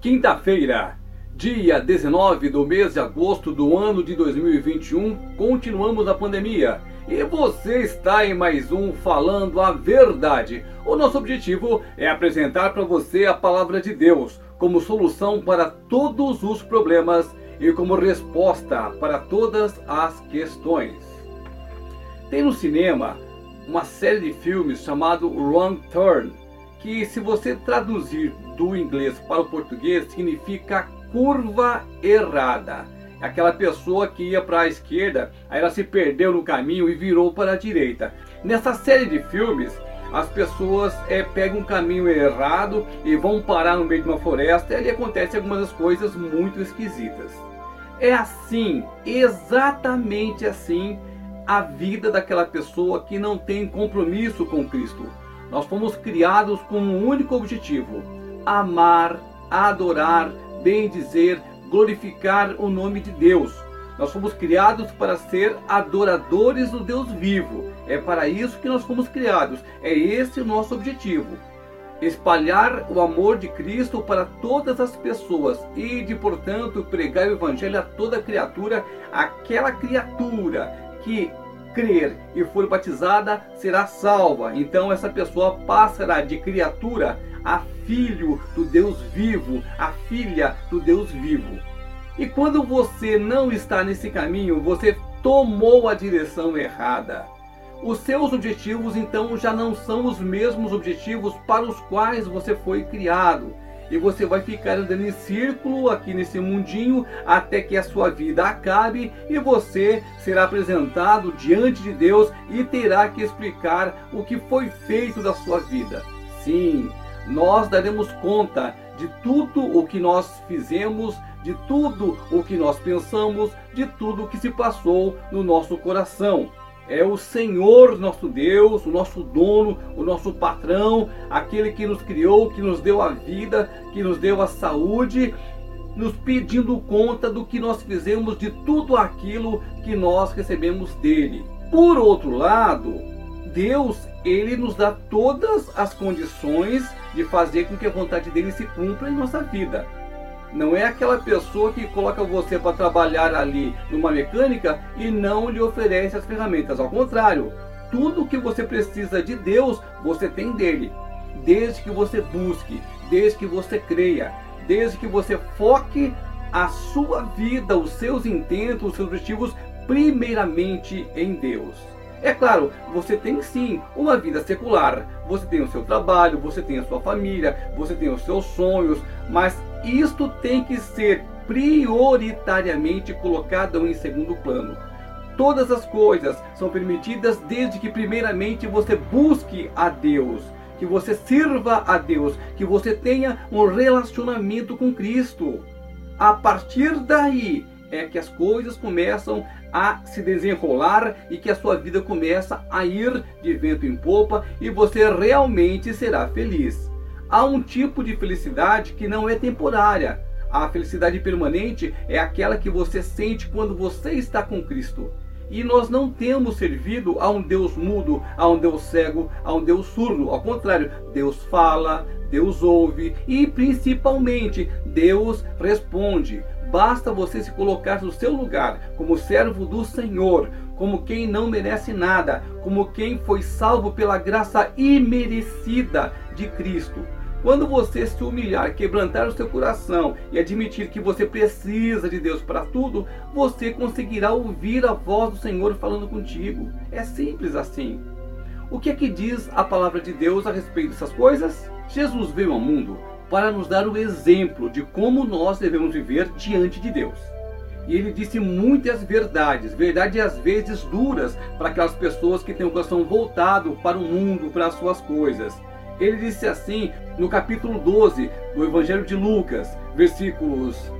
Quinta-feira, dia 19 do mês de agosto do ano de 2021, continuamos a pandemia. E você está em mais um Falando a Verdade. O nosso objetivo é apresentar para você a palavra de Deus como solução para todos os problemas e como resposta para todas as questões. Tem no cinema uma série de filmes chamado Wrong Turn, que se você traduzir do inglês para o português significa curva errada. Aquela pessoa que ia para a esquerda, aí ela se perdeu no caminho e virou para a direita. Nessa série de filmes, as pessoas é, pegam um caminho errado e vão parar no meio de uma floresta e ali acontecem algumas coisas muito esquisitas. É assim, exatamente assim, a vida daquela pessoa que não tem compromisso com Cristo. Nós fomos criados com um único objetivo: amar, adorar, bendizer, glorificar o nome de Deus. Nós fomos criados para ser adoradores do Deus vivo. É para isso que nós fomos criados. É esse o nosso objetivo. Espalhar o amor de Cristo para todas as pessoas e de, portanto, pregar o evangelho a toda criatura, aquela criatura que crer e for batizada será salva. Então essa pessoa passará de criatura a filho do Deus vivo, a filha do Deus vivo. E quando você não está nesse caminho, você tomou a direção errada. Os seus objetivos então já não são os mesmos objetivos para os quais você foi criado e você vai ficar andando em círculo aqui nesse mundinho até que a sua vida acabe e você será apresentado diante de Deus e terá que explicar o que foi feito da sua vida. Sim, nós daremos conta de tudo o que nós fizemos, de tudo o que nós pensamos, de tudo o que se passou no nosso coração é o Senhor nosso Deus, o nosso dono, o nosso patrão, aquele que nos criou, que nos deu a vida, que nos deu a saúde, nos pedindo conta do que nós fizemos, de tudo aquilo que nós recebemos dele. Por outro lado, Deus, ele nos dá todas as condições de fazer com que a vontade dele se cumpra em nossa vida. Não é aquela pessoa que coloca você para trabalhar ali numa mecânica e não lhe oferece as ferramentas. Ao contrário, tudo que você precisa de Deus, você tem dele. Desde que você busque, desde que você creia, desde que você foque a sua vida, os seus intentos, os seus objetivos, primeiramente em Deus. É claro, você tem sim uma vida secular. Você tem o seu trabalho, você tem a sua família, você tem os seus sonhos, mas isto tem que ser prioritariamente colocado em segundo plano. Todas as coisas são permitidas desde que primeiramente você busque a Deus, que você sirva a Deus, que você tenha um relacionamento com Cristo. A partir daí é que as coisas começam a se desenrolar e que a sua vida começa a ir de vento em popa e você realmente será feliz. Há um tipo de felicidade que não é temporária. A felicidade permanente é aquela que você sente quando você está com Cristo. E nós não temos servido a um Deus mudo, a um Deus cego, a um Deus surdo. Ao contrário, Deus fala, Deus ouve e principalmente Deus responde. Basta você se colocar no seu lugar como servo do Senhor, como quem não merece nada, como quem foi salvo pela graça imerecida de Cristo. Quando você se humilhar, quebrantar o seu coração e admitir que você precisa de Deus para tudo, você conseguirá ouvir a voz do Senhor falando contigo. É simples assim. O que é que diz a palavra de Deus a respeito dessas coisas? Jesus veio ao mundo para nos dar o exemplo de como nós devemos viver diante de Deus. E ele disse muitas verdades, verdades às vezes duras para aquelas pessoas que têm o coração voltado para o mundo, para as suas coisas. Ele disse assim no capítulo 12 do Evangelho de Lucas, versículos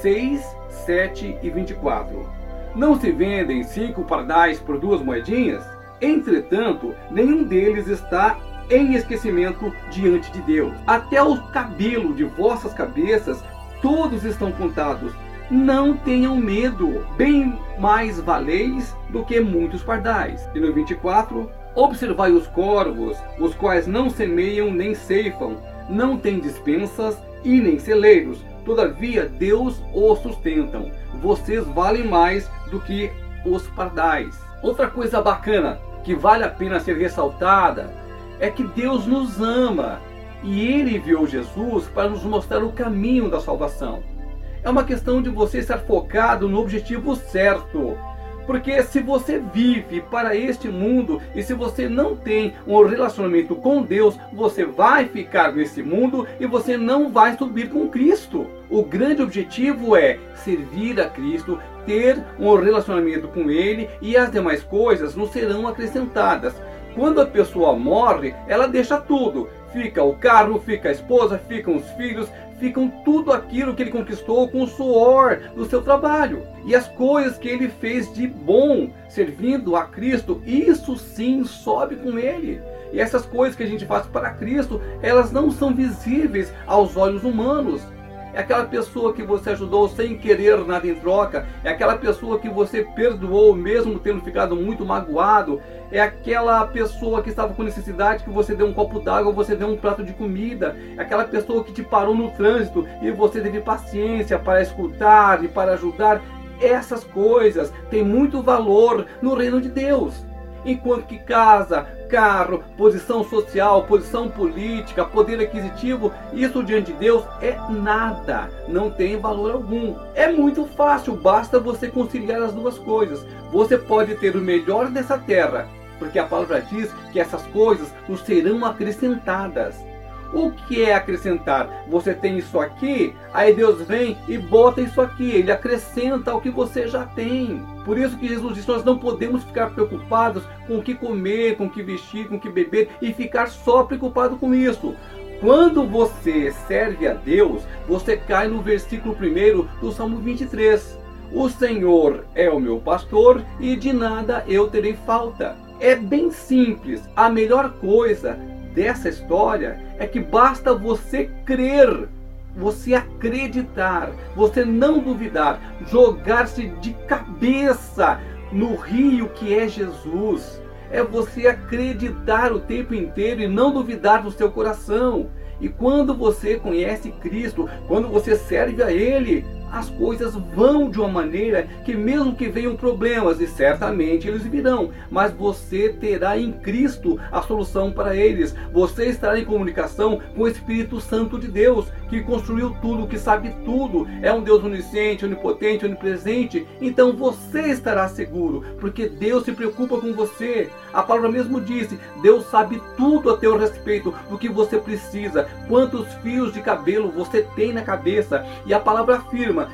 6, 7 e 24. Não se vendem cinco pardais por duas moedinhas? Entretanto, nenhum deles está em esquecimento diante de Deus. Até o cabelo de vossas cabeças, todos estão contados. Não tenham medo, bem mais valeis do que muitos pardais. E no 24, Observai os corvos, os quais não semeiam nem ceifam, não têm dispensas, e nem celeiros. Todavia, Deus os sustentam. Vocês valem mais do que os pardais. Outra coisa bacana que vale a pena ser ressaltada é que Deus nos ama e Ele enviou Jesus para nos mostrar o caminho da salvação. É uma questão de você estar focado no objetivo certo. Porque se você vive para este mundo e se você não tem um relacionamento com Deus, você vai ficar nesse mundo e você não vai subir com Cristo. O grande objetivo é servir a Cristo, ter um relacionamento com Ele e as demais coisas não serão acrescentadas. Quando a pessoa morre, ela deixa tudo. Fica o carro, fica a esposa, ficam os filhos, ficam tudo aquilo que ele conquistou com o suor do seu trabalho. E as coisas que ele fez de bom servindo a Cristo, isso sim sobe com ele. E essas coisas que a gente faz para Cristo, elas não são visíveis aos olhos humanos é aquela pessoa que você ajudou sem querer nada em troca, é aquela pessoa que você perdoou mesmo tendo ficado muito magoado, é aquela pessoa que estava com necessidade que você deu um copo d'água, você deu um prato de comida, é aquela pessoa que te parou no trânsito e você teve paciência para escutar e para ajudar. Essas coisas têm muito valor no reino de Deus. Enquanto que casa, carro, posição social, posição política, poder aquisitivo, isso diante de Deus é nada, não tem valor algum. É muito fácil, basta você conciliar as duas coisas. Você pode ter o melhor dessa terra, porque a palavra diz que essas coisas nos serão acrescentadas. O que é acrescentar? Você tem isso aqui, aí Deus vem e bota isso aqui, ele acrescenta ao que você já tem. Por isso que Jesus disse: nós não podemos ficar preocupados com o que comer, com o que vestir, com o que beber e ficar só preocupado com isso. Quando você serve a Deus, você cai no versículo 1 do Salmo 23. O Senhor é o meu pastor e de nada eu terei falta. É bem simples. A melhor coisa dessa história é que basta você crer, você acreditar, você não duvidar, jogar-se de cabeça no rio que é Jesus. É você acreditar o tempo inteiro e não duvidar do seu coração. E quando você conhece Cristo, quando você serve a Ele, as coisas vão de uma maneira que, mesmo que venham problemas, e certamente eles virão, mas você terá em Cristo a solução para eles. Você estará em comunicação com o Espírito Santo de Deus, que construiu tudo, que sabe tudo, é um Deus onisciente, onipotente, onipresente. Então você estará seguro, porque Deus se preocupa com você. A palavra mesmo disse: Deus sabe tudo a teu respeito do que você precisa, quantos fios de cabelo você tem na cabeça. E a palavra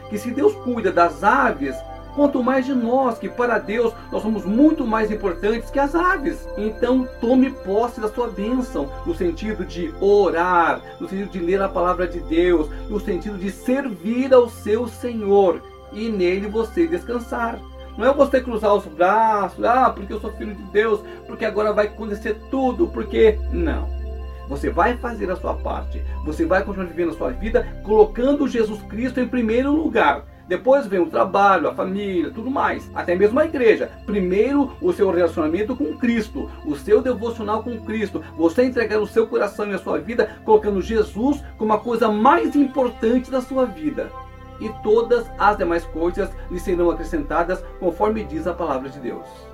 que se Deus cuida das aves, quanto mais de nós, que para Deus nós somos muito mais importantes que as aves. Então tome posse da sua bênção, no sentido de orar, no sentido de ler a palavra de Deus, no sentido de servir ao seu Senhor e nele você descansar. Não é você cruzar os braços, ah, porque eu sou filho de Deus, porque agora vai acontecer tudo, porque. Não. Você vai fazer a sua parte. Você vai continuar vivendo a sua vida colocando Jesus Cristo em primeiro lugar. Depois vem o trabalho, a família, tudo mais. Até mesmo a igreja. Primeiro, o seu relacionamento com Cristo, o seu devocional com Cristo. Você entregar o seu coração e a sua vida, colocando Jesus como a coisa mais importante da sua vida. E todas as demais coisas lhe serão acrescentadas, conforme diz a palavra de Deus.